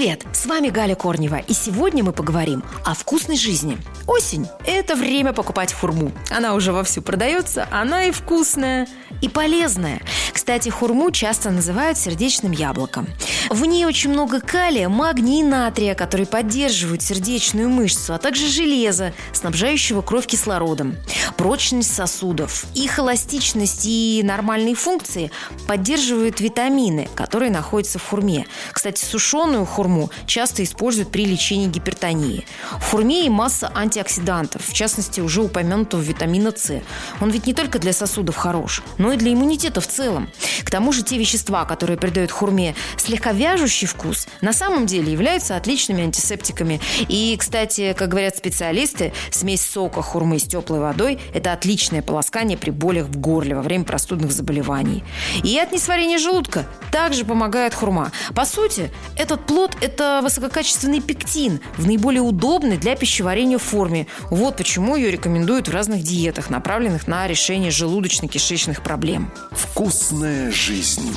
привет! Вами Галя Корнева, и сегодня мы поговорим о вкусной жизни. Осень – это время покупать хурму. Она уже вовсю продается, она и вкусная, и полезная. Кстати, хурму часто называют сердечным яблоком. В ней очень много калия, магния и натрия, которые поддерживают сердечную мышцу, а также железа, снабжающего кровь кислородом. Прочность сосудов, их эластичность и нормальные функции поддерживают витамины, которые находятся в хурме. Кстати, сушеную хурму часто используют при лечении гипертонии. В хурме и масса антиоксидантов, в частности, уже упомянутого витамина С. Он ведь не только для сосудов хорош, но и для иммунитета в целом. К тому же те вещества, которые придают хурме слегка вяжущий вкус, на самом деле являются отличными антисептиками. И, кстати, как говорят специалисты, смесь сока хурмы с теплой водой – это отличное полоскание при болях в горле во время простудных заболеваний. И от несварения желудка также помогает хурма. По сути, этот плод – это высококачественный пектин в наиболее удобной для пищеварения форме. Вот почему ее рекомендуют в разных диетах, направленных на решение желудочно-кишечных проблем. Вкусная жизнь.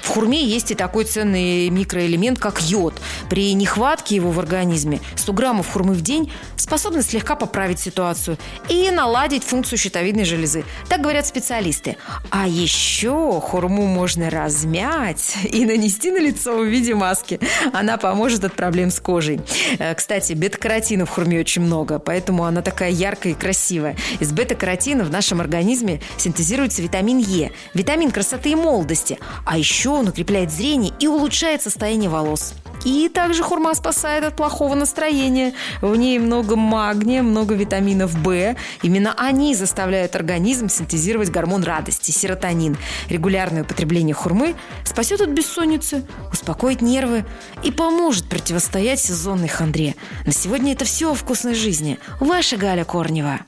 В хурме есть и такой ценный микроэлемент, как йод. При нехватке его в организме 100 граммов хурмы в день способны слегка поправить ситуацию и наладить функцию щитовидной железы. Так говорят специалисты. А еще хурму можно размять и нанести на лицо в виде маски. Она поможет от проблем с кожей. Э, Кстати, бета-каротина в хурме очень много, поэтому она такая яркая и красивая. Из бета-каротина в нашем организме синтезируется витамин Е, витамин красоты и молодости. А еще он укрепляет зрение и улучшает состояние волос. И также хурма спасает от плохого настроения. В ней много магния, много витаминов В. Именно они заставляют организм синтезировать гормон радости – серотонин. Регулярное употребление хурмы спасет от бессонницы, успокоит нервы и поможет противостоять сезонной хандре. На сегодня это все о вкусной жизни. Ваша Галя Корнева.